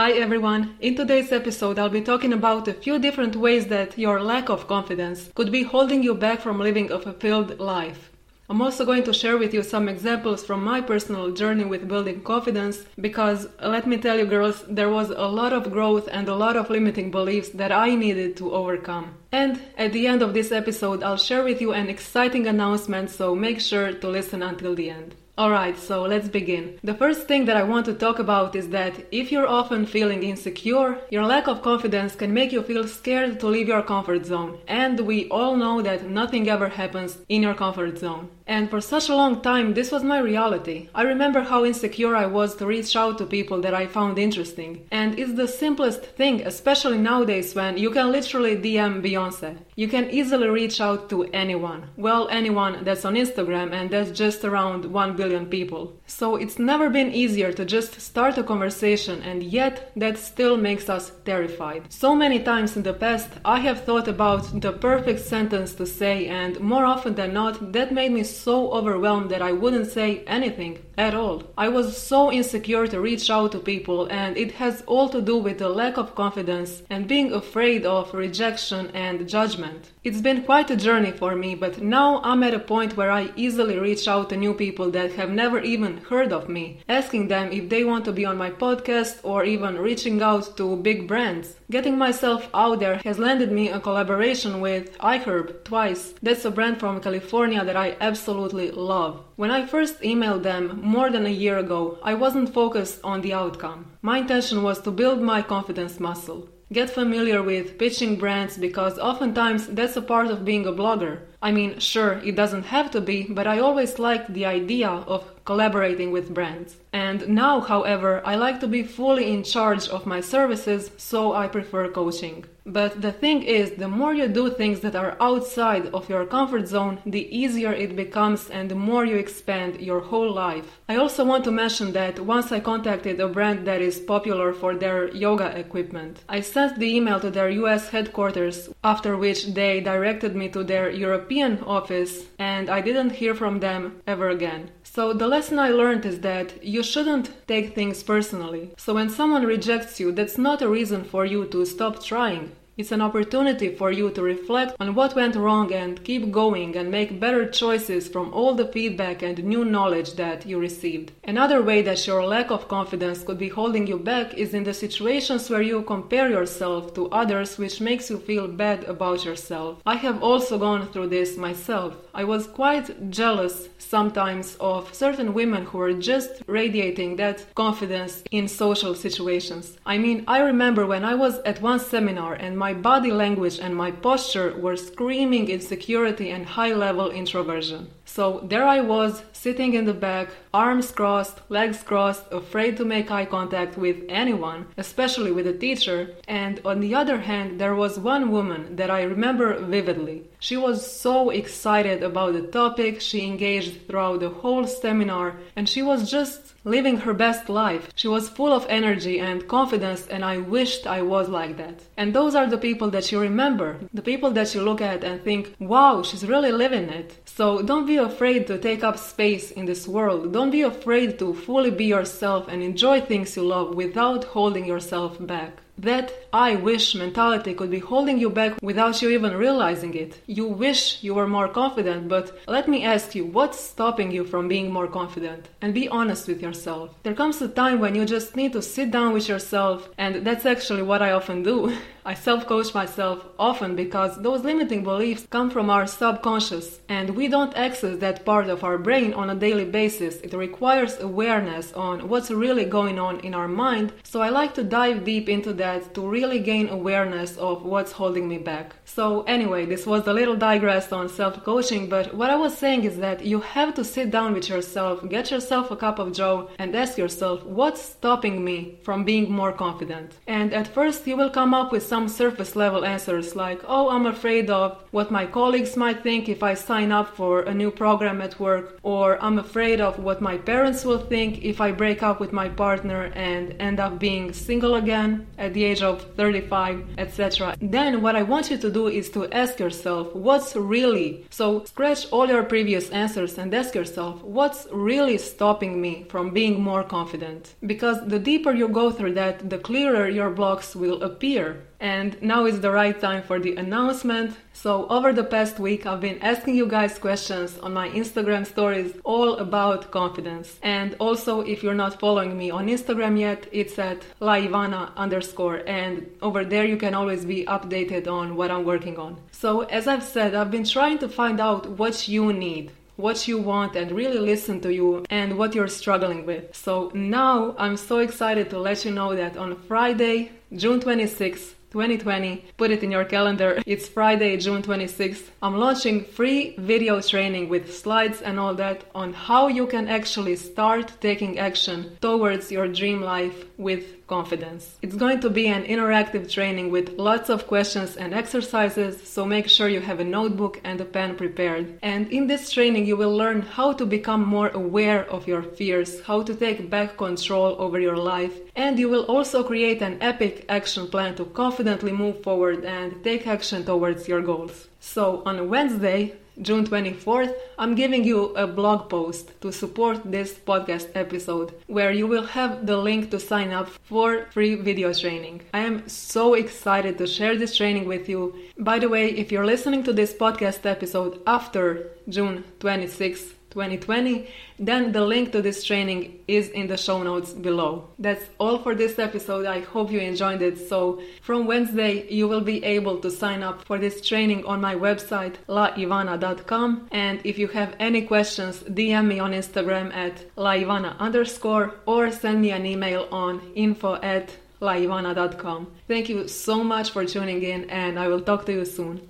Hi everyone! In today's episode, I'll be talking about a few different ways that your lack of confidence could be holding you back from living a fulfilled life. I'm also going to share with you some examples from my personal journey with building confidence because let me tell you, girls, there was a lot of growth and a lot of limiting beliefs that I needed to overcome. And at the end of this episode, I'll share with you an exciting announcement, so make sure to listen until the end. Alright, so let's begin. The first thing that I want to talk about is that if you're often feeling insecure, your lack of confidence can make you feel scared to leave your comfort zone. And we all know that nothing ever happens in your comfort zone. And for such a long time, this was my reality. I remember how insecure I was to reach out to people that I found interesting. And it's the simplest thing, especially nowadays when you can literally DM Beyonce. You can easily reach out to anyone. Well, anyone that's on Instagram, and that's just around 1 billion people. So it's never been easier to just start a conversation, and yet that still makes us terrified. So many times in the past, I have thought about the perfect sentence to say, and more often than not, that made me so overwhelmed that I wouldn't say anything at all. I was so insecure to reach out to people, and it has all to do with the lack of confidence and being afraid of rejection and judgment. It's been quite a journey for me, but now I'm at a point where I easily reach out to new people that have never even heard of me, asking them if they want to be on my podcast or even reaching out to big brands. Getting myself out there has landed me a collaboration with iHerb twice. That's a brand from California that I absolutely love. When I first emailed them more than a year ago, I wasn't focused on the outcome. My intention was to build my confidence muscle. Get familiar with pitching brands because oftentimes that's a part of being a blogger. I mean, sure, it doesn't have to be, but I always liked the idea of collaborating with brands. And now, however, I like to be fully in charge of my services, so I prefer coaching. But the thing is, the more you do things that are outside of your comfort zone, the easier it becomes and the more you expand your whole life. I also want to mention that once I contacted a brand that is popular for their yoga equipment, I sent the email to their US headquarters, after which they directed me to their European office, and I didn't hear from them ever again. So the lesson I learned is that you shouldn't take things personally. So when someone rejects you, that's not a reason for you to stop trying. It's an opportunity for you to reflect on what went wrong and keep going and make better choices from all the feedback and new knowledge that you received. Another way that your lack of confidence could be holding you back is in the situations where you compare yourself to others, which makes you feel bad about yourself. I have also gone through this myself. I was quite jealous sometimes of certain women who were just radiating that confidence in social situations. I mean, I remember when I was at one seminar and my body language and my posture were screaming insecurity and high level introversion. So there I was, sitting in the back, arms crossed, legs crossed, afraid to make eye contact with anyone, especially with a teacher. And on the other hand, there was one woman that I remember vividly. She was so excited about the topic, she engaged throughout the whole seminar, and she was just living her best life. She was full of energy and confidence, and I wished I was like that. And those are the people that you remember, the people that you look at and think, wow, she's really living it. So don't be afraid to take up space in this world. Don't be afraid to fully be yourself and enjoy things you love without holding yourself back. That I wish mentality could be holding you back without you even realizing it. You wish you were more confident, but let me ask you, what's stopping you from being more confident? And be honest with yourself. There comes a time when you just need to sit down with yourself, and that's actually what I often do. I self coach myself often because those limiting beliefs come from our subconscious and we don't access that part of our brain on a daily basis. It requires awareness on what's really going on in our mind. So I like to dive deep into that to really gain awareness of what's holding me back. So, anyway, this was a little digress on self coaching, but what I was saying is that you have to sit down with yourself, get yourself a cup of joe, and ask yourself, what's stopping me from being more confident? And at first, you will come up with some surface level answers like, oh, I'm afraid of what my colleagues might think if I sign up for a new program at work, or I'm afraid of what my parents will think if I break up with my partner and end up being single again at the age of 35, etc. Then what I want you to do is to ask yourself, what's really? So scratch all your previous answers and ask yourself, what's really stopping me from being more confident? Because the deeper you go through that, the clearer your blocks will appear. And now is the right time for the announcement. So, over the past week, I've been asking you guys questions on my Instagram stories all about confidence. And also, if you're not following me on Instagram yet, it's at laivana underscore. And over there, you can always be updated on what I'm working on. So, as I've said, I've been trying to find out what you need what you want and really listen to you and what you're struggling with. So now I'm so excited to let you know that on Friday, June 26th, 2020. Put it in your calendar. It's Friday, June 26th. I'm launching free video training with slides and all that on how you can actually start taking action towards your dream life with confidence. It's going to be an interactive training with lots of questions and exercises, so make sure you have a notebook and a pen prepared. And in this training, you will learn how to become more aware of your fears, how to take back control over your life, and you will also create an epic action plan to confidently move forward and take action towards your goals. So on Wednesday, June 24th, I'm giving you a blog post to support this podcast episode where you will have the link to sign up for free video training. I am so excited to share this training with you. By the way, if you're listening to this podcast episode after June 26th, 2020, then the link to this training is in the show notes below. That's all for this episode. I hope you enjoyed it. So, from Wednesday, you will be able to sign up for this training on my website, laivana.com. And if you have any questions, DM me on Instagram at laivana underscore or send me an email on info at laivana.com. Thank you so much for tuning in, and I will talk to you soon.